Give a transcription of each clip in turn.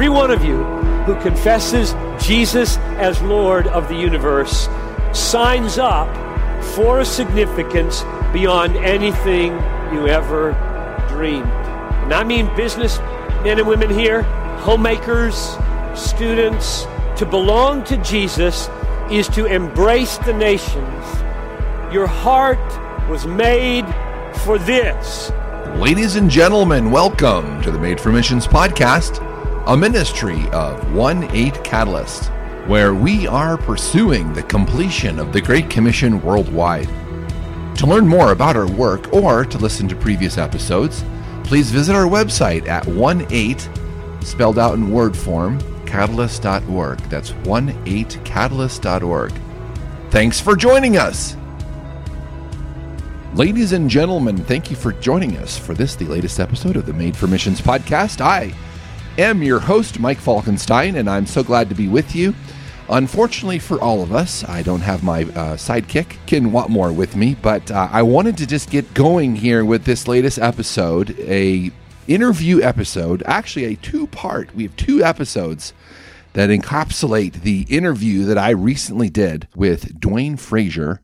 every one of you who confesses Jesus as Lord of the universe signs up for a significance beyond anything you ever dreamed. And I mean business men and women here, homemakers, students. To belong to Jesus is to embrace the nations. Your heart was made for this. Ladies and gentlemen, welcome to the Made for Missions podcast, a ministry of 1 8 Catalyst, where we are pursuing the completion of the Great Commission worldwide. To learn more about our work or to listen to previous episodes, please visit our website at 1 8, spelled out in word form, catalyst.org. That's 18catalyst.org. Thanks for joining us. Ladies and gentlemen, thank you for joining us for this, the latest episode of the Made for Missions podcast. I am your host, Mike Falkenstein, and I'm so glad to be with you. Unfortunately for all of us, I don't have my uh, sidekick, Ken Watmore, with me, but uh, I wanted to just get going here with this latest episode, a interview episode, actually a two-part. We have two episodes that encapsulate the interview that I recently did with Dwayne Frazier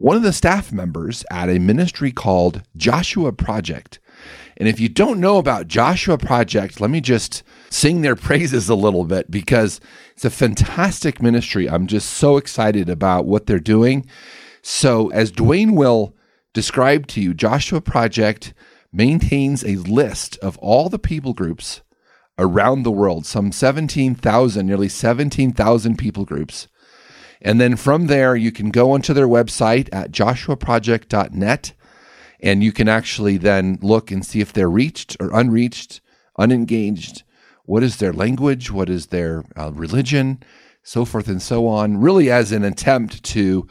one of the staff members at a ministry called Joshua Project. And if you don't know about Joshua Project, let me just sing their praises a little bit because it's a fantastic ministry. I'm just so excited about what they're doing. So, as Dwayne will describe to you, Joshua Project maintains a list of all the people groups around the world, some 17,000, nearly 17,000 people groups and then from there, you can go onto their website at joshuaproject.net and you can actually then look and see if they're reached or unreached, unengaged. What is their language? What is their uh, religion? So forth and so on. Really, as an attempt to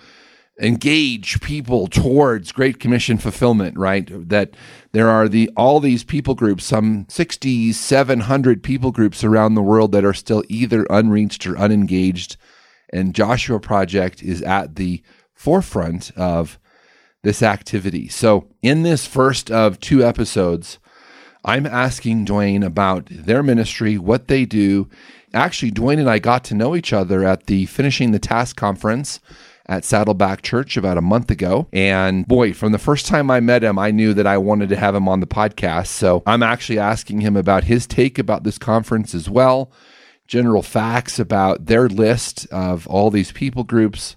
engage people towards Great Commission fulfillment, right? That there are the all these people groups, some 60, 700 people groups around the world that are still either unreached or unengaged and Joshua Project is at the forefront of this activity. So, in this first of two episodes, I'm asking Dwayne about their ministry, what they do. Actually, Dwayne and I got to know each other at the Finishing the Task conference at Saddleback Church about a month ago. And boy, from the first time I met him, I knew that I wanted to have him on the podcast. So I'm actually asking him about his take about this conference as well general facts about their list of all these people groups.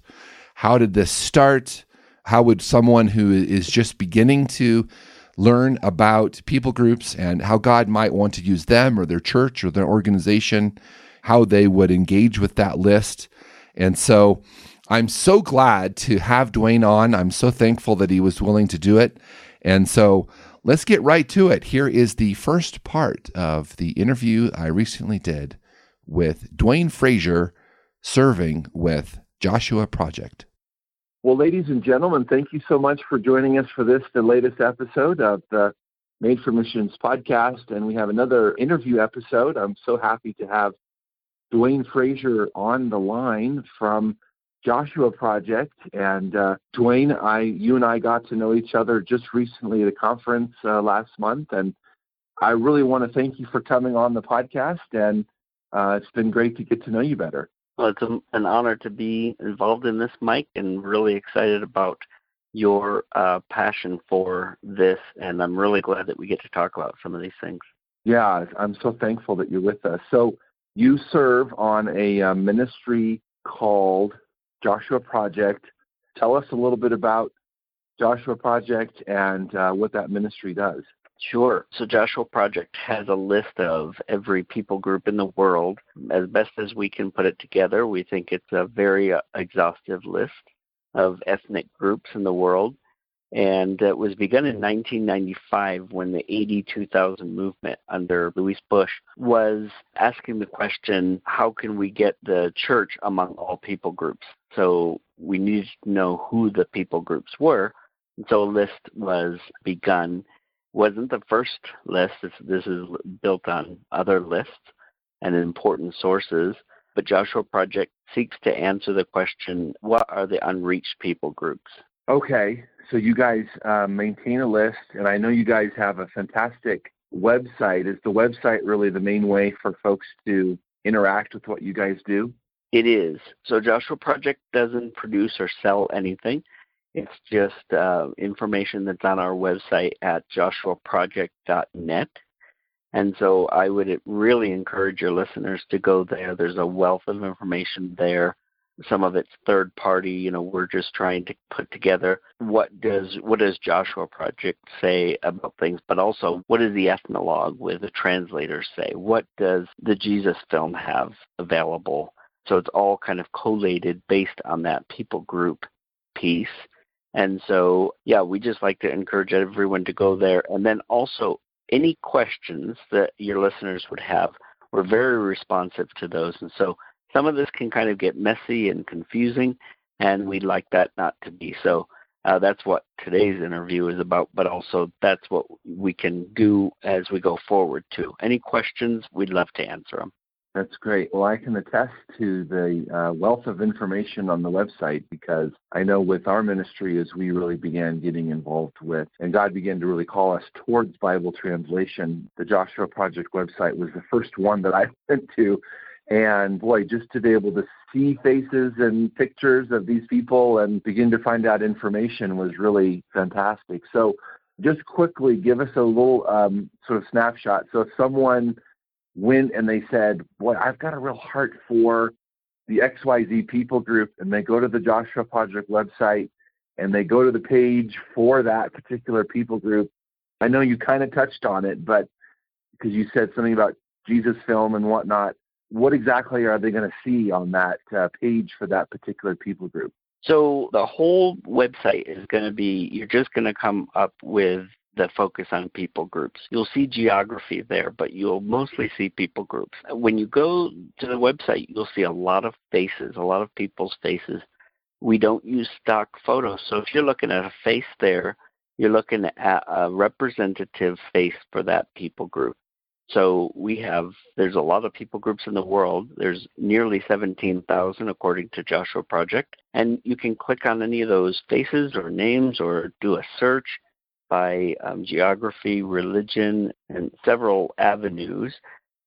How did this start? How would someone who is just beginning to learn about people groups and how God might want to use them or their church or their organization, how they would engage with that list? And so I'm so glad to have Dwayne on. I'm so thankful that he was willing to do it. And so let's get right to it. Here is the first part of the interview I recently did with Dwayne Frazier serving with Joshua Project. Well, ladies and gentlemen, thank you so much for joining us for this, the latest episode of the Made for Missions podcast. And we have another interview episode. I'm so happy to have Dwayne Frazier on the line from Joshua Project. And uh, Dwayne, I, you and I got to know each other just recently at a conference uh, last month. And I really want to thank you for coming on the podcast and uh, it's been great to get to know you better. Well, it's a, an honor to be involved in this, Mike, and really excited about your uh, passion for this. And I'm really glad that we get to talk about some of these things. Yeah, I'm so thankful that you're with us. So, you serve on a uh, ministry called Joshua Project. Tell us a little bit about Joshua Project and uh, what that ministry does. Sure. So Joshua Project has a list of every people group in the world. As best as we can put it together, we think it's a very uh, exhaustive list of ethnic groups in the world. And it was begun in 1995 when the AD2000 movement under Luis Bush was asking the question, how can we get the church among all people groups? So we needed to know who the people groups were. And so a list was begun wasn't the first list. This, this is built on other lists and important sources. But Joshua Project seeks to answer the question what are the unreached people groups? Okay, so you guys uh, maintain a list, and I know you guys have a fantastic website. Is the website really the main way for folks to interact with what you guys do? It is. So Joshua Project doesn't produce or sell anything. It's just uh, information that's on our website at joshuaproject.net. And so I would really encourage your listeners to go there. There's a wealth of information there. Some of it's third party. You know, we're just trying to put together what does what does Joshua Project say about things, but also what does the ethnologue with the translators say? What does the Jesus film have available? So it's all kind of collated based on that people group piece. And so, yeah, we just like to encourage everyone to go there. And then also, any questions that your listeners would have, we're very responsive to those. And so, some of this can kind of get messy and confusing, and we'd like that not to be. So, uh, that's what today's interview is about, but also that's what we can do as we go forward, too. Any questions, we'd love to answer them. That's great. Well, I can attest to the uh, wealth of information on the website because I know with our ministry, as we really began getting involved with, and God began to really call us towards Bible translation, the Joshua Project website was the first one that I went to. And boy, just to be able to see faces and pictures of these people and begin to find out information was really fantastic. So, just quickly give us a little um, sort of snapshot. So, if someone went and they said, Boy, I've got a real heart for the XYZ people group, and they go to the Joshua Project website and they go to the page for that particular people group. I know you kind of touched on it, but because you said something about Jesus film and whatnot, what exactly are they going to see on that uh, page for that particular people group? So the whole website is going to be, you're just going to come up with that focus on people groups. You'll see geography there, but you'll mostly see people groups. When you go to the website, you'll see a lot of faces, a lot of people's faces. We don't use stock photos. So if you're looking at a face there, you're looking at a representative face for that people group. So we have, there's a lot of people groups in the world. There's nearly 17,000 according to Joshua Project. And you can click on any of those faces or names or do a search by um, geography, religion, and several avenues.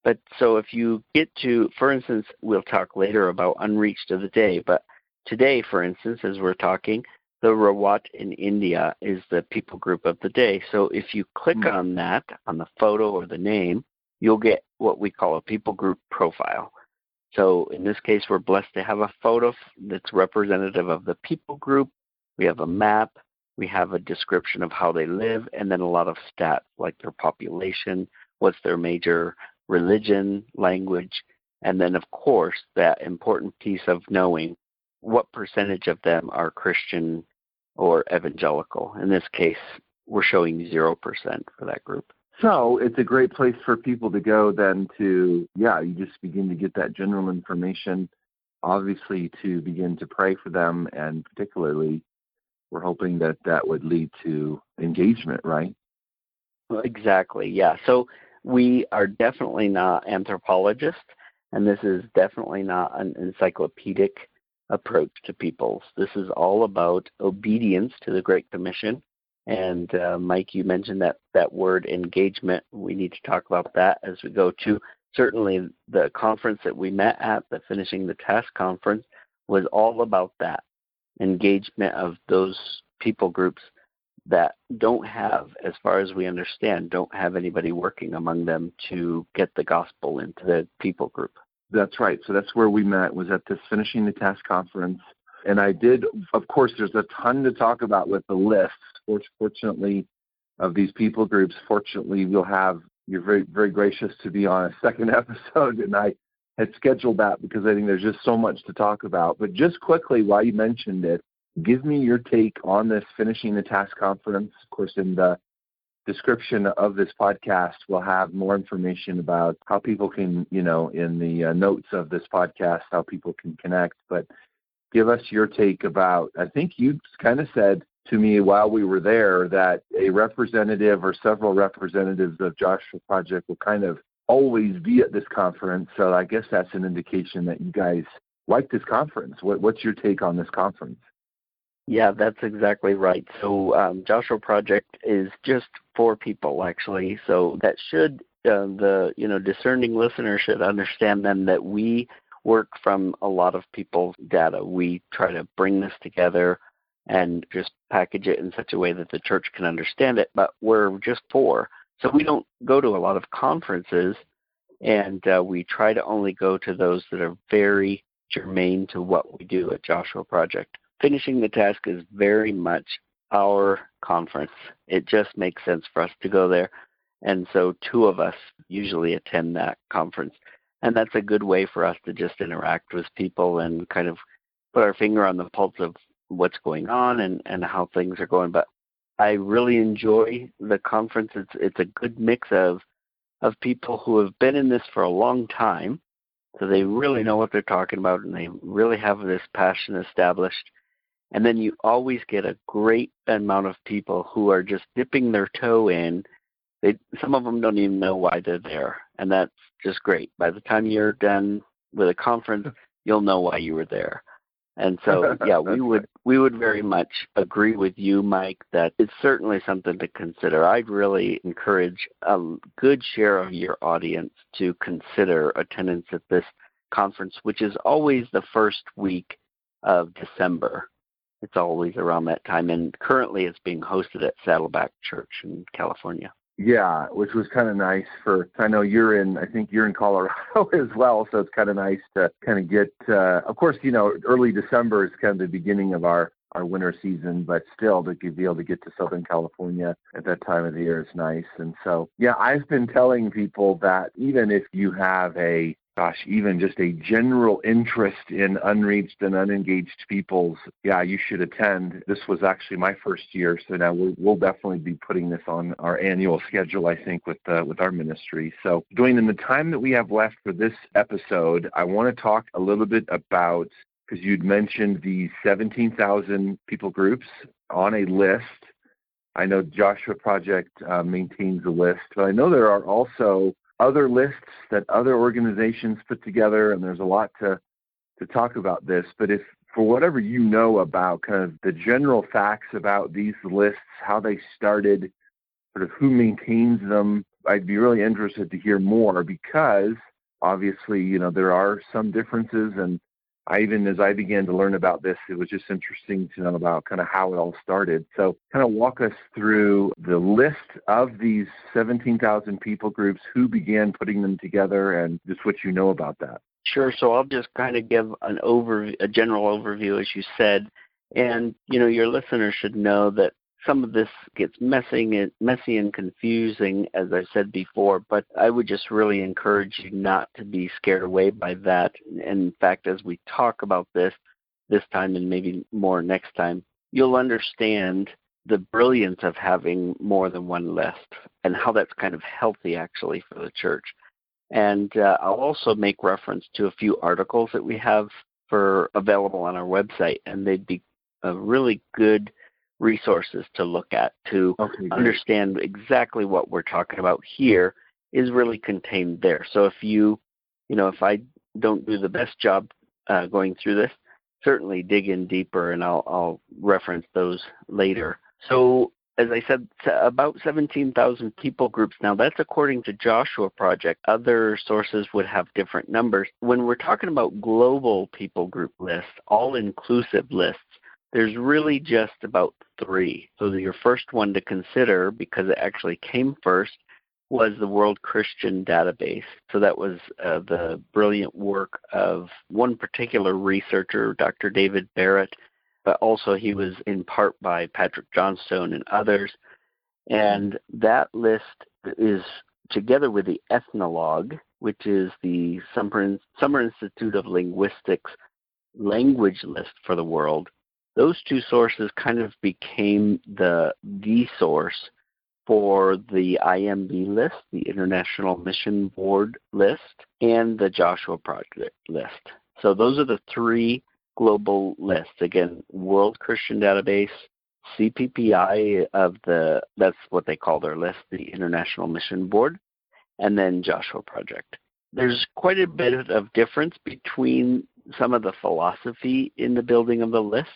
But so if you get to, for instance, we'll talk later about unreached of the day, but today, for instance, as we're talking, the Rawat in India is the people group of the day. So if you click mm-hmm. on that, on the photo or the name, you'll get what we call a people group profile. So in this case, we're blessed to have a photo that's representative of the people group. We have a map, we have a description of how they live, and then a lot of stats like their population, what's their major religion, language, and then, of course, that important piece of knowing what percentage of them are Christian or evangelical. In this case, we're showing 0% for that group. So it's a great place for people to go then to, yeah, you just begin to get that general information, obviously to begin to pray for them and particularly we're hoping that that would lead to engagement, right? Exactly. Yeah. So we are definitely not anthropologists, and this is definitely not an encyclopedic approach to peoples. This is all about obedience to the Great Commission. And uh, Mike, you mentioned that that word engagement. We need to talk about that as we go to certainly the conference that we met at, the Finishing the Task conference, was all about that engagement of those people groups that don't have, as far as we understand, don't have anybody working among them to get the gospel into the people group. That's right. So that's where we met was at this finishing the task conference. And I did, of course, there's a ton to talk about with the list. Fortunately, of these people groups, fortunately, we'll have, you're very, very gracious to be on a second episode. And I had scheduled that because I think there's just so much to talk about. But just quickly, while you mentioned it, give me your take on this finishing the task conference. Of course, in the description of this podcast, we'll have more information about how people can, you know, in the uh, notes of this podcast, how people can connect. But give us your take about, I think you kind of said to me while we were there that a representative or several representatives of Joshua Project will kind of always be at this conference. So I guess that's an indication that you guys like this conference. What, what's your take on this conference? Yeah, that's exactly right. So um, Joshua Project is just for people, actually. So that should uh, the you know discerning listener should understand then that we work from a lot of people's data. We try to bring this together and just package it in such a way that the church can understand it. But we're just for so we don't go to a lot of conferences, and uh, we try to only go to those that are very germane to what we do at Joshua Project finishing the task is very much our conference. It just makes sense for us to go there. And so two of us usually attend that conference. And that's a good way for us to just interact with people and kind of put our finger on the pulse of what's going on and, and how things are going. But I really enjoy the conference. It's it's a good mix of of people who have been in this for a long time. So they really know what they're talking about and they really have this passion established and then you always get a great amount of people who are just dipping their toe in. They, some of them don't even know why they're there, and that's just great. By the time you're done with a conference, you'll know why you were there. And so, yeah, we would we would very much agree with you, Mike, that it's certainly something to consider. I'd really encourage a good share of your audience to consider attendance at this conference, which is always the first week of December it's always around that time. And currently, it's being hosted at Saddleback Church in California. Yeah, which was kind of nice for. I know you're in. I think you're in Colorado as well, so it's kind of nice to kind of get. Uh, of course, you know, early December is kind of the beginning of our our winter season, but still to be able to get to Southern California at that time of the year is nice. And so, yeah, I've been telling people that even if you have a gosh, even just a general interest in unreached and unengaged peoples, yeah, you should attend. This was actually my first year, so now we'll, we'll definitely be putting this on our annual schedule, I think, with uh, with our ministry. So, Dwayne, in the time that we have left for this episode, I want to talk a little bit about because you'd mentioned the 17,000 people groups on a list. I know Joshua Project uh, maintains a list, but I know there are also other lists that other organizations put together, and there's a lot to to talk about this. But if for whatever you know about kind of the general facts about these lists, how they started, sort of who maintains them, I'd be really interested to hear more because obviously, you know, there are some differences and I even as I began to learn about this, it was just interesting to know about kind of how it all started. So, kind of walk us through the list of these 17,000 people groups, who began putting them together, and just what you know about that. Sure. So I'll just kind of give an over a general overview, as you said, and you know your listeners should know that some of this gets messy and messy and confusing, as I said before. But I would just really encourage you not to be scared away by that. In fact, as we talk about this this time and maybe more next time, you'll understand the brilliance of having more than one list and how that's kind of healthy actually for the church. And uh, I'll also make reference to a few articles that we have for available on our website, and they'd be a really good resources to look at to okay, understand exactly what we're talking about here is really contained there. So if you, you know, if I don't do the best job uh, going through this, certainly dig in deeper, and I'll, I'll reference those later. So as I said, about 17,000 people groups now. That's according to Joshua Project. Other sources would have different numbers. When we're talking about global people group lists, all inclusive lists, there's really just about three. So your first one to consider, because it actually came first, was the World Christian Database. So that was uh, the brilliant work of one particular researcher, Dr. David Barrett, but also he was in part by Patrick Johnstone and others. And that list is together with the Ethnologue, which is the Summer, Summer Institute of Linguistics language list for the world those two sources kind of became the the source for the IMB list, the International Mission Board list, and the Joshua Project list. So those are the three global lists. Again, World Christian Database, CPPI of the that's what they call their list, the International Mission Board, and then Joshua Project. There's quite a bit of difference between some of the philosophy in the building of the list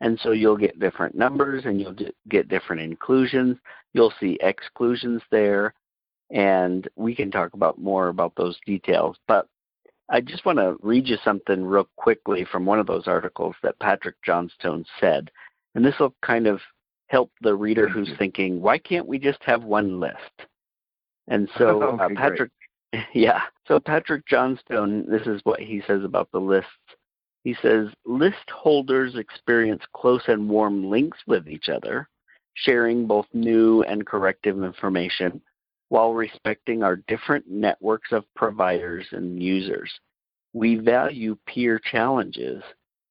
And so you'll get different numbers and you'll get different inclusions. You'll see exclusions there. And we can talk about more about those details. But I just want to read you something real quickly from one of those articles that Patrick Johnstone said. And this will kind of help the reader who's thinking, why can't we just have one list? And so okay, uh, Patrick, great. yeah, so Patrick Johnstone, this is what he says about the lists. He says list holders experience close and warm links with each other, sharing both new and corrective information while respecting our different networks of providers and users. We value peer challenges,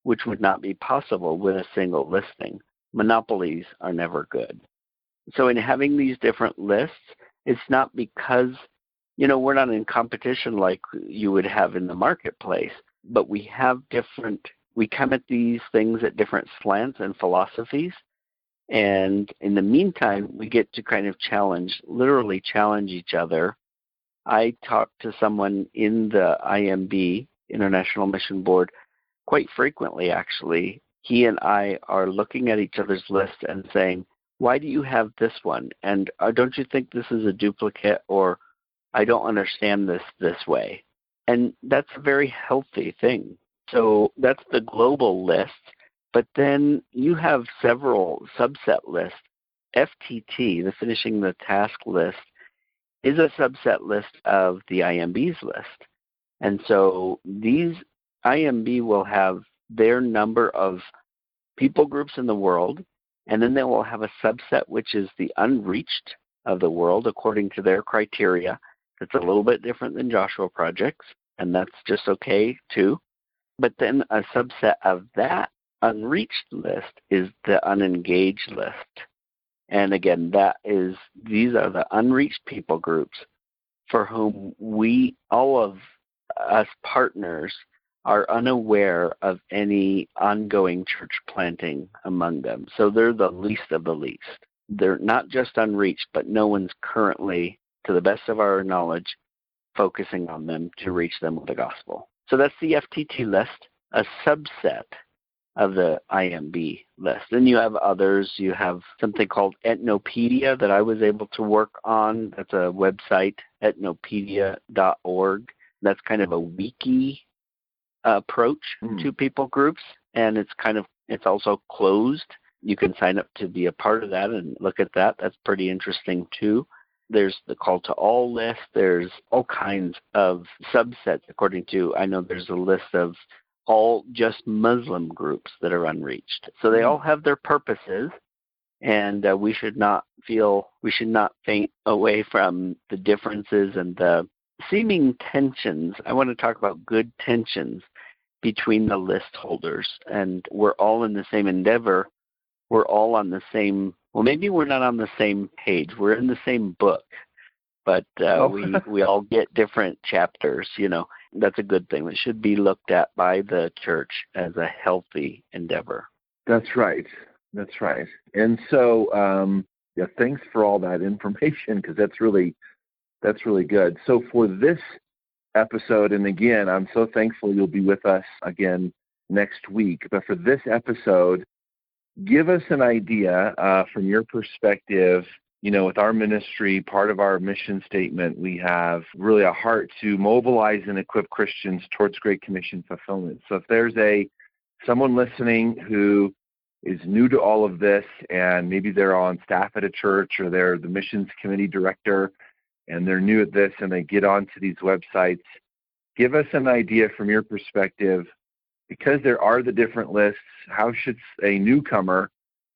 which would not be possible with a single listing. Monopolies are never good. So, in having these different lists, it's not because, you know, we're not in competition like you would have in the marketplace, but we have different, we come at these things at different slants and philosophies. And in the meantime, we get to kind of challenge, literally challenge each other. I talked to someone in the IMB, International Mission Board, quite frequently actually. He and I are looking at each other's list and saying, why do you have this one? And uh, don't you think this is a duplicate or I don't understand this this way? And that's a very healthy thing. So that's the global list. But then you have several subset lists. FTT, the finishing the task list, is a subset list of the IMB's list. And so these IMB will have their number of people groups in the world and then they will have a subset which is the unreached of the world according to their criteria. It's a little bit different than Joshua projects, and that's just okay too. But then a subset of that unreached list is the unengaged list. And again, that is these are the unreached people groups for whom we all of us partners are unaware of any ongoing church planting among them. So they're the least of the least. They're not just unreached, but no one's currently, to the best of our knowledge, focusing on them to reach them with the gospel. So that's the FTT list, a subset of the IMB list. Then you have others. You have something called Etnopedia that I was able to work on. That's a website, etnopedia.org. That's kind of a wiki approach mm. to people groups, and it's kind of it's also closed. You can sign up to be a part of that and look at that. That's pretty interesting too. There's the call to all list. There's all kinds of subsets according to I know there's a list of all just Muslim groups that are unreached. So they hmm. all have their purposes and uh, we should not feel we should not faint away from the differences and the seeming tensions. I want to talk about good tensions between the list holders, and we're all in the same endeavor. We're all on the same. Well, maybe we're not on the same page. We're in the same book, but uh, oh. we we all get different chapters. You know, that's a good thing. That should be looked at by the church as a healthy endeavor. That's right. That's right. And so, um, yeah, thanks for all that information because that's really that's really good. So for this episode, and again, I'm so thankful you'll be with us again next week. But for this episode, give us an idea uh, from your perspective. You know, with our ministry, part of our mission statement, we have really a heart to mobilize and equip Christians towards Great Commission fulfillment. So if there's a someone listening who is new to all of this and maybe they're on staff at a church or they're the missions committee director and they're new at this and they get onto these websites, give us an idea from your perspective because there are the different lists how should a newcomer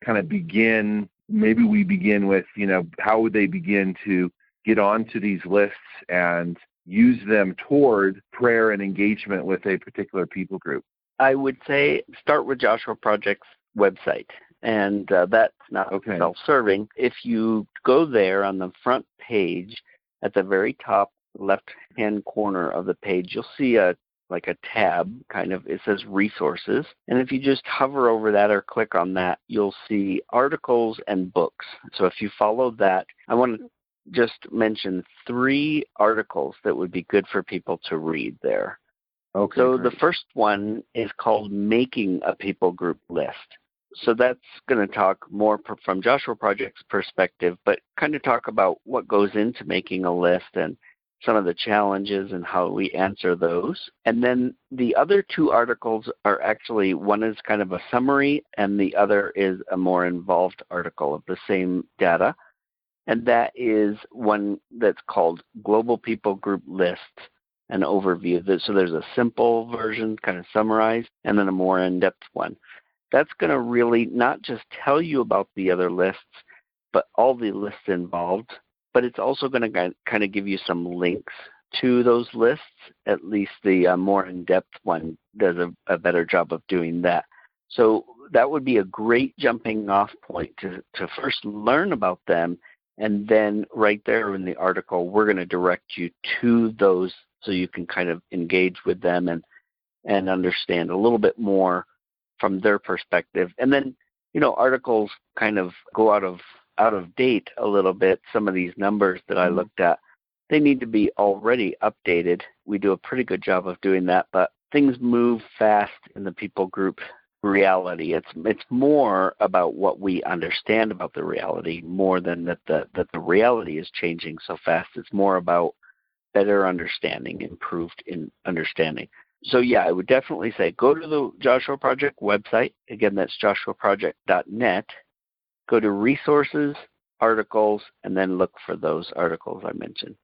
kind of begin? Maybe we begin with you know how would they begin to get onto these lists and use them toward prayer and engagement with a particular people group? I would say start with joshua project's website and uh, that's not okay. self-serving. If you go there on the front page at the very top left hand corner of the page, you'll see a like a tab kind of it says resources. And if you just hover over that or click on that you'll see articles and books. So if you follow that i want to just mention three articles that would be good for people to read there. Okay so great. the first one is called making a people group list. So that's going to talk more from Joshua Project's perspective, but kind of talk about what goes into making a list and some of the challenges and how we answer those. And then the other two articles are actually one is kind of a summary, and the other is a more involved article of the same data. And that is one that's called Global People Group List an overview. So there's a simple version, kind of summarized, and then a more in depth one. That's going to really not just tell you about the other lists, but all the lists involved, but it's also going to kind of give you some links to those lists. At least the uh, more in depth one does a, a better job of doing that. So that would be a great jumping off point to, to first learn about them. And then right there in the article, we're going to direct you to those so you can kind of engage with them and, and understand a little bit more from their perspective. And then, you know, articles kind of go out of out of date a little bit. Some of these numbers that I mm-hmm. looked at, they need to be already updated. We do a pretty good job of doing that, but things move fast in the people group reality. It's it's more about what we understand about the reality more than that the that the reality is changing so fast. It's more about better understanding, improved in understanding. So yeah, I would definitely say go to the Joshua Project website. Again, that's joshuaproject.net go to resources, articles, and then look for those articles I mentioned.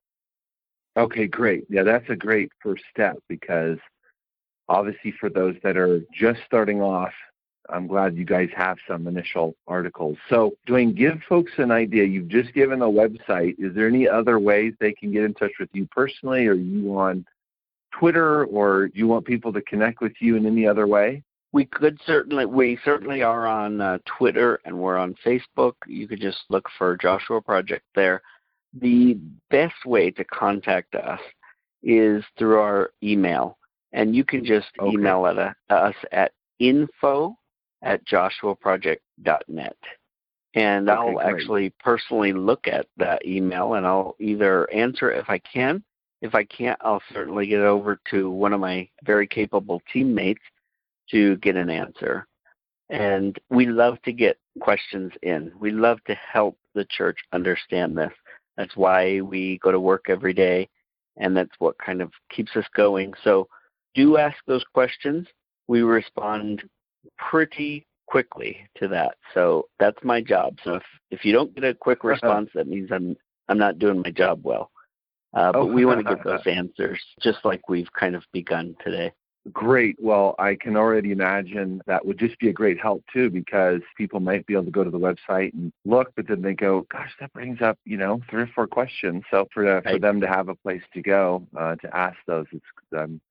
Okay, great. Yeah, that's a great first step because obviously for those that are just starting off, I'm glad you guys have some initial articles. So, Dwayne, give folks an idea. You've just given a website. Is there any other ways they can get in touch with you personally? Are you on Twitter or do you want people to connect with you in any other way? We could certainly we certainly are on uh, Twitter and we're on Facebook. You could just look for Joshua Project there. The best way to contact us is through our email, and you can just okay. email at a, uh, us at info at joshuaproject.net. And okay, I'll great. actually personally look at that email and I'll either answer it if I can. If I can't, I'll certainly get over to one of my very capable teammates to get an answer. And we love to get questions in. We love to help the church understand this. That's why we go to work every day, and that's what kind of keeps us going. So do ask those questions. We respond pretty quickly to that. So that's my job. So if, if you don't get a quick response, that means I'm I'm not doing my job well. Uh, but we want to get those answers, just like we've kind of begun today. Great. Well, I can already imagine that would just be a great help too, because people might be able to go to the website and look, but then they go, "Gosh, that brings up you know three or four questions." So for uh, right. for them to have a place to go uh, to ask those, it's I'm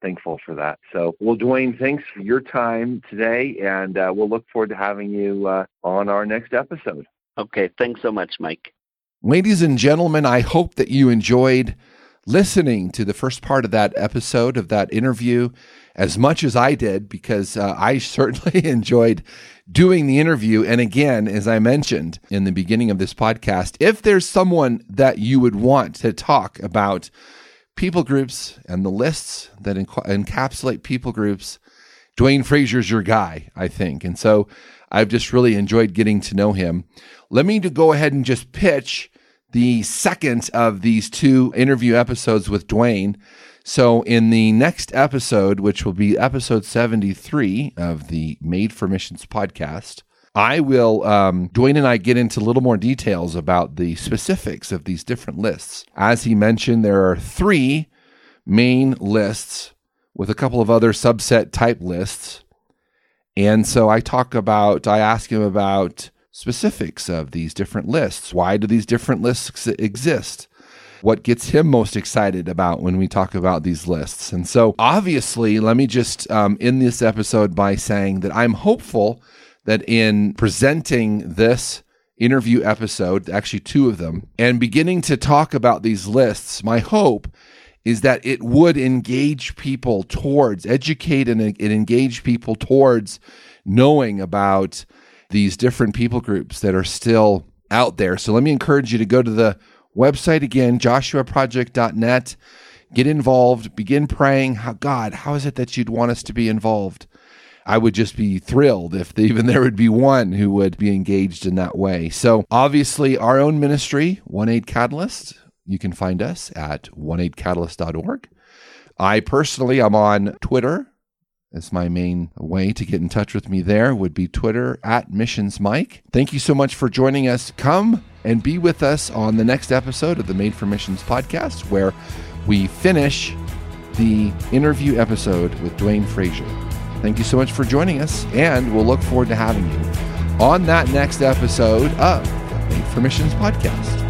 thankful for that. So, well, Dwayne, thanks for your time today, and uh, we'll look forward to having you uh, on our next episode. Okay. Thanks so much, Mike. Ladies and gentlemen, I hope that you enjoyed listening to the first part of that episode of that interview as much as I did because uh, I certainly enjoyed doing the interview. And again, as I mentioned in the beginning of this podcast, if there's someone that you would want to talk about people groups and the lists that enc- encapsulate people groups, Dwayne Frazier's your guy, I think. And so I've just really enjoyed getting to know him. Let me go ahead and just pitch the second of these two interview episodes with Dwayne. So, in the next episode, which will be episode 73 of the Made for Missions podcast, I will, um, Dwayne and I get into a little more details about the specifics of these different lists. As he mentioned, there are three main lists with a couple of other subset type lists. And so I talk about, I ask him about specifics of these different lists. Why do these different lists exist? What gets him most excited about when we talk about these lists? And so, obviously, let me just um, end this episode by saying that I'm hopeful that in presenting this interview episode, actually two of them, and beginning to talk about these lists, my hope is that it would engage people towards, educate and, and engage people towards knowing about these different people groups that are still out there. So let me encourage you to go to the website again, joshuaproject.net. Get involved, begin praying. How, God, how is it that you'd want us to be involved? I would just be thrilled if even there would be one who would be engaged in that way. So, obviously, our own ministry, One Eight Catalyst, you can find us at oneeightcatalyst.org. I personally, I'm on Twitter. That's my main way to get in touch with me there would be Twitter at Missions Mike. Thank you so much for joining us. Come and be with us on the next episode of the Made for Missions podcast, where we finish the interview episode with Dwayne Frazier. Thank you so much for joining us, and we'll look forward to having you on that next episode of the Made for Missions podcast.